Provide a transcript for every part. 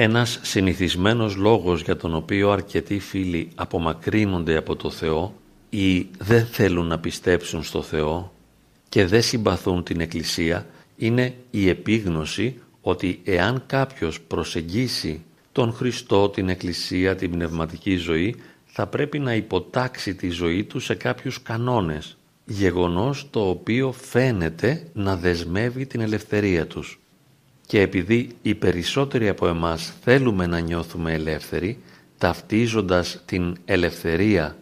Ένας συνηθισμένος λόγος για τον οποίο αρκετοί φίλοι απομακρύνονται από το Θεό ή δεν θέλουν να πιστέψουν στο Θεό και δεν συμπαθούν την Εκκλησία είναι η επίγνωση ότι εάν κάποιος προσεγγίσει τον Χριστό, την Εκκλησία, την πνευματική ζωή θα πρέπει να υποτάξει τη ζωή του σε κάποιους κανόνες γεγονός το οποίο φαίνεται να δεσμεύει την ελευθερία τους. Και επειδή οι περισσότεροι από εμάς θέλουμε να νιώθουμε ελεύθεροι, ταυτίζοντας την ελευθερία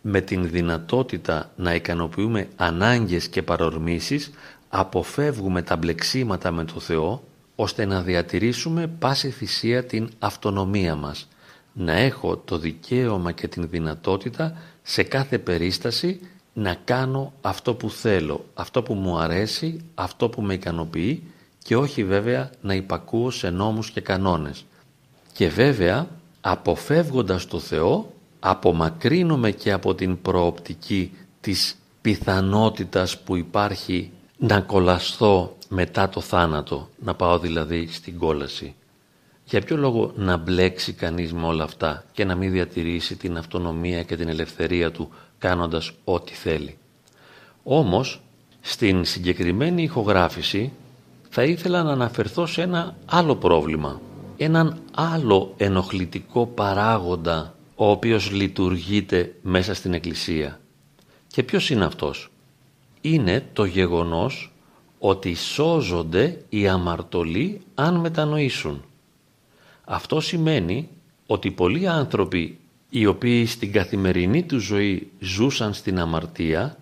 με την δυνατότητα να ικανοποιούμε ανάγκες και παρορμήσεις, αποφεύγουμε τα μπλεξίματα με το Θεό, ώστε να διατηρήσουμε πάση θυσία την αυτονομία μας, να έχω το δικαίωμα και την δυνατότητα σε κάθε περίσταση να κάνω αυτό που θέλω, αυτό που μου αρέσει, αυτό που με ικανοποιεί και όχι βέβαια να υπακούω σε νόμους και κανόνες. Και βέβαια αποφεύγοντας το Θεό απομακρύνομαι και από την προοπτική της πιθανότητας που υπάρχει να κολλαστώ μετά το θάνατο, να πάω δηλαδή στην κόλαση. Για ποιο λόγο να μπλέξει κανείς με όλα αυτά και να μην διατηρήσει την αυτονομία και την ελευθερία του κάνοντας ό,τι θέλει; Όμως, στην συγκεκριμένη ηχογράφηση θα ήθελα να αναφερθώ σε ένα άλλο πρόβλημα, έναν άλλο ενοχλητικό παράγοντα ο οποίος λειτουργείται μέσα στην Εκκλησία. Και ποιος είναι αυτός; Είναι το γεγονός ότι σώζονται οι αμαρτωλοί αν μετανοήσουν. Αυτό σημαίνει ότι πολλοί άνθρωποι οι οποίοι στην καθημερινή του ζωή ζούσαν στην αμαρτία,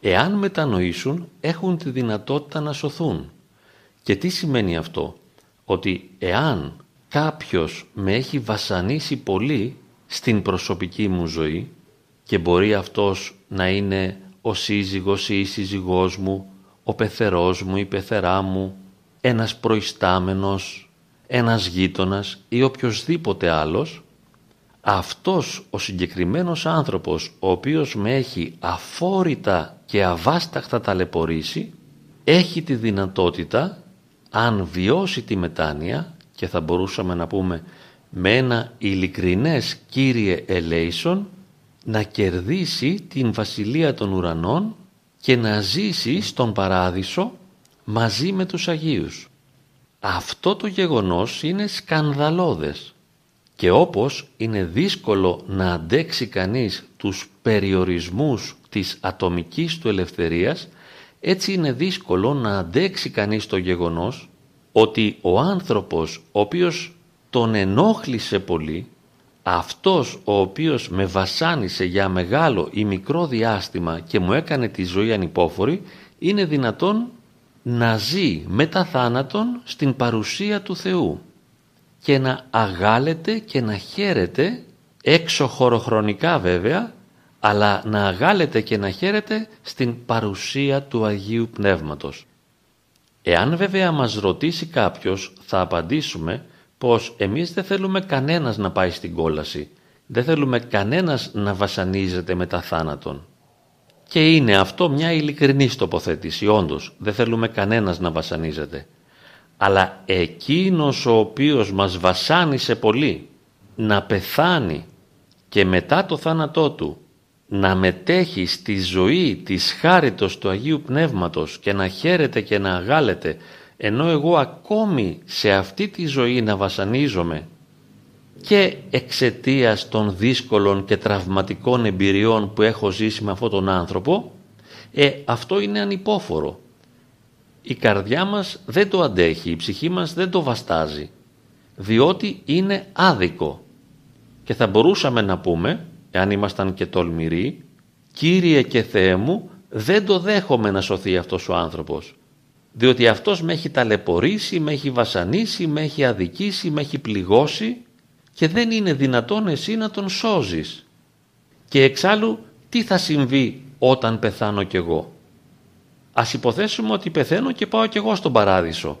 εάν μετανοήσουν έχουν τη δυνατότητα να σωθούν. Και τι σημαίνει αυτό, ότι εάν κάποιος με έχει βασανίσει πολύ στην προσωπική μου ζωή και μπορεί αυτός να είναι ο σύζυγος ή η σύζυγός μου, ο πεθερός μου, η πεθερά μου, ένας προϊστάμενος, ένας γείτονας ή οποιοδήποτε άλλος, αυτός ο συγκεκριμένος άνθρωπος ο οποίος με έχει αφόρητα και αβάσταχτα ταλαιπωρήσει έχει τη δυνατότητα αν βιώσει τη μετάνοια και θα μπορούσαμε να πούμε με ένα ειλικρινές Κύριε ελέησον να κερδίσει την Βασιλεία των Ουρανών και να ζήσει στον Παράδεισο μαζί με τους Αγίους. Αυτό το γεγονός είναι σκανδαλώδες και όπως είναι δύσκολο να αντέξει κανείς τους περιορισμούς της ατομικής του ελευθερίας, έτσι είναι δύσκολο να αντέξει κανείς το γεγονός ότι ο άνθρωπος ο οποίος τον ενόχλησε πολύ, αυτός ο οποίος με βασάνισε για μεγάλο ή μικρό διάστημα και μου έκανε τη ζωή ανυπόφορη, είναι δυνατόν να ζει μετά θάνατον στην παρουσία του Θεού και να αγάλεται και να χαίρεται έξω χωροχρονικά βέβαια αλλά να αγάλεται και να χαίρεται στην παρουσία του Αγίου Πνεύματος. Εάν βέβαια μας ρωτήσει κάποιος θα απαντήσουμε πως εμείς δεν θέλουμε κανένας να πάει στην κόλαση, δεν θέλουμε κανένας να βασανίζεται μετά θάνατον. Και είναι αυτό μια ειλικρινή τοποθέτηση, όντως, δεν θέλουμε κανένας να βασανίζεται αλλά εκείνος ο οποίος μας βασάνισε πολύ να πεθάνει και μετά το θάνατό του να μετέχει στη ζωή της χάριτος του Αγίου Πνεύματος και να χαίρεται και να αγάλεται ενώ εγώ ακόμη σε αυτή τη ζωή να βασανίζομαι και εξαιτίας των δύσκολων και τραυματικών εμπειριών που έχω ζήσει με αυτόν τον άνθρωπο ε, αυτό είναι ανυπόφορο η καρδιά μας δεν το αντέχει, η ψυχή μας δεν το βαστάζει, διότι είναι άδικο. Και θα μπορούσαμε να πούμε, εάν ήμασταν και τολμηροί, «Κύριε και Θεέ μου, δεν το δέχομαι να σωθεί αυτός ο άνθρωπος, διότι αυτός με έχει ταλαιπωρήσει, με έχει βασανίσει, με έχει αδικήσει, με έχει πληγώσει και δεν είναι δυνατόν εσύ να τον σώζεις. Και εξάλλου τι θα συμβεί όταν πεθάνω κι εγώ; Ας υποθέσουμε ότι πεθαίνω και πάω κι εγώ στον παράδεισο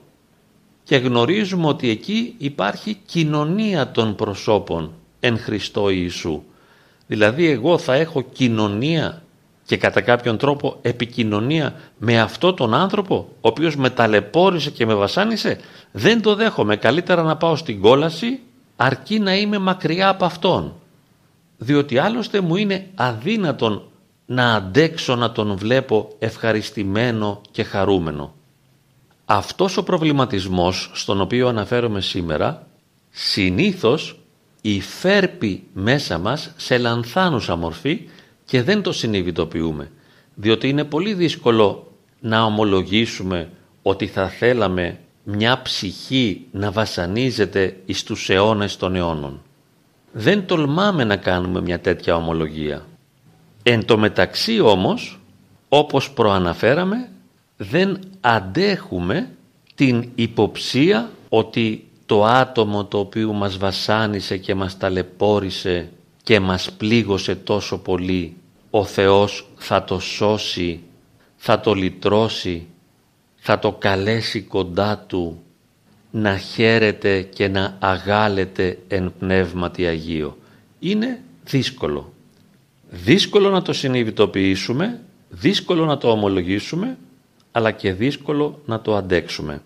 και γνωρίζουμε ότι εκεί υπάρχει κοινωνία των προσώπων εν Χριστώ Ιησού. Δηλαδή εγώ θα έχω κοινωνία και κατά κάποιον τρόπο επικοινωνία με αυτό τον άνθρωπο ο οποίος με ταλαιπώρησε και με βασάνισε δεν το δέχομαι καλύτερα να πάω στην κόλαση αρκεί να είμαι μακριά από αυτόν διότι άλλωστε μου είναι αδύνατον να αντέξω να τον βλέπω ευχαριστημένο και χαρούμενο. Αυτός ο προβληματισμός στον οποίο αναφέρομαι σήμερα συνήθως υφέρπει μέσα μας σε λανθάνουσα μορφή και δεν το συνειδητοποιούμε διότι είναι πολύ δύσκολο να ομολογήσουμε ότι θα θέλαμε μια ψυχή να βασανίζεται εις τους αιώνες των αιώνων. Δεν τολμάμε να κάνουμε μια τέτοια ομολογία. Εν τω μεταξύ όμως, όπως προαναφέραμε, δεν αντέχουμε την υποψία ότι το άτομο το οποίο μας βασάνισε και μας ταλαιπώρησε και μας πλήγωσε τόσο πολύ, ο Θεός θα το σώσει, θα το λυτρώσει, θα το καλέσει κοντά Του να χαίρεται και να αγάλεται εν πνεύματι Αγίο. Είναι δύσκολο. Δύσκολο να το συνειδητοποιήσουμε, δύσκολο να το ομολογήσουμε, αλλά και δύσκολο να το αντέξουμε.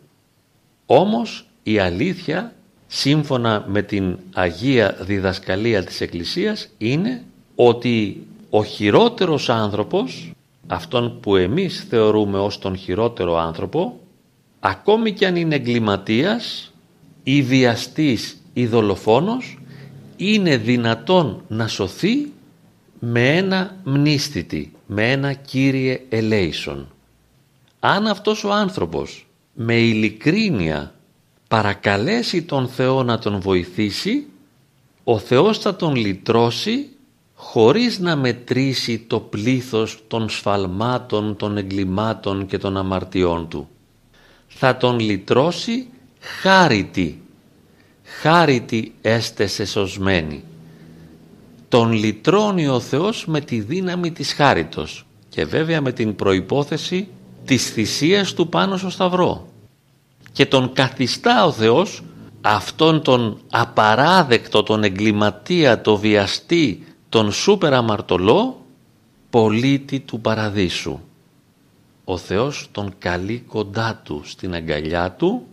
Όμως η αλήθεια, σύμφωνα με την Αγία Διδασκαλία της Εκκλησίας, είναι ότι ο χειρότερος άνθρωπος, αυτόν που εμείς θεωρούμε ως τον χειρότερο άνθρωπο, ακόμη κι αν είναι εγκληματίας ή βιαστής ή δολοφόνος, είναι δυνατόν να σωθεί με ένα μνήστητη, με ένα Κύριε ελέησον. Αν αυτός ο άνθρωπος με ειλικρίνεια παρακαλέσει τον Θεό να τον βοηθήσει, ο Θεός θα τον λυτρώσει χωρίς να μετρήσει το πλήθος των σφαλμάτων, των εγκλημάτων και των αμαρτιών του. Θα τον λυτρώσει χάρητη. Χάρητη έστε σε σωσμένη τον λυτρώνει ο Θεός με τη δύναμη της χάριτος και βέβαια με την προϋπόθεση της θυσίας του πάνω στο σταυρό και τον καθιστά ο Θεός αυτόν τον απαράδεκτο, τον εγκληματία, το βιαστή, τον σούπερ αμαρτωλό πολίτη του παραδείσου. Ο Θεός τον καλεί κοντά του στην αγκαλιά του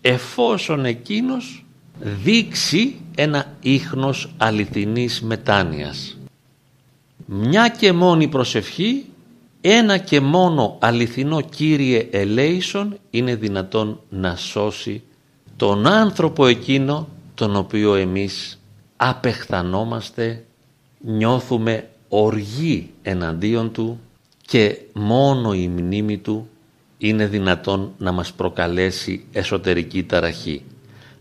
εφόσον εκείνος δείξει ένα ίχνος αληθινής μετάνοιας. Μια και μόνη προσευχή, ένα και μόνο αληθινό Κύριε ελέησον είναι δυνατόν να σώσει τον άνθρωπο εκείνο τον οποίο εμείς απεχθανόμαστε, νιώθουμε οργή εναντίον του και μόνο η μνήμη του είναι δυνατόν να μας προκαλέσει εσωτερική ταραχή.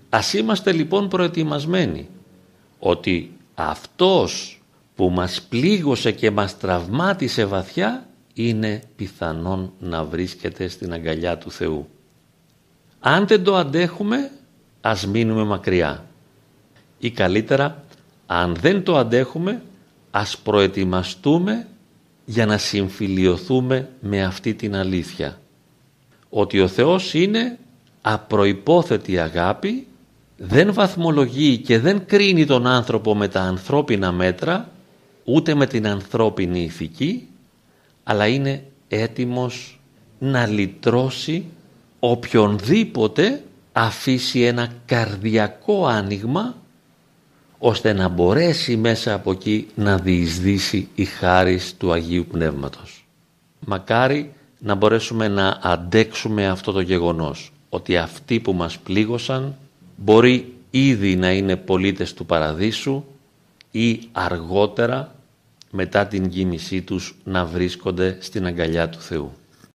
Ας είμαστε λοιπόν προετοιμασμένοι ότι αυτός που μας πλήγωσε και μας τραυμάτισε βαθιά είναι πιθανόν να βρίσκεται στην αγκαλιά του Θεού. Αν δεν το αντέχουμε ας μείνουμε μακριά ή καλύτερα αν δεν το αντέχουμε ας προετοιμαστούμε για να συμφιλιωθούμε με αυτή την αλήθεια ότι ο Θεός είναι απροϋπόθετη αγάπη δεν βαθμολογεί και δεν κρίνει τον άνθρωπο με τα ανθρώπινα μέτρα ούτε με την ανθρώπινη ηθική αλλά είναι έτοιμος να λυτρώσει οποιονδήποτε αφήσει ένα καρδιακό άνοιγμα ώστε να μπορέσει μέσα από εκεί να διεισδύσει η χάρις του Αγίου Πνεύματος. Μακάρι να μπορέσουμε να αντέξουμε αυτό το γεγονός ότι αυτοί που μας πλήγωσαν μπορεί ήδη να είναι πολίτες του Παραδείσου ή αργότερα μετά την γύμισή τους να βρίσκονται στην αγκαλιά του Θεού.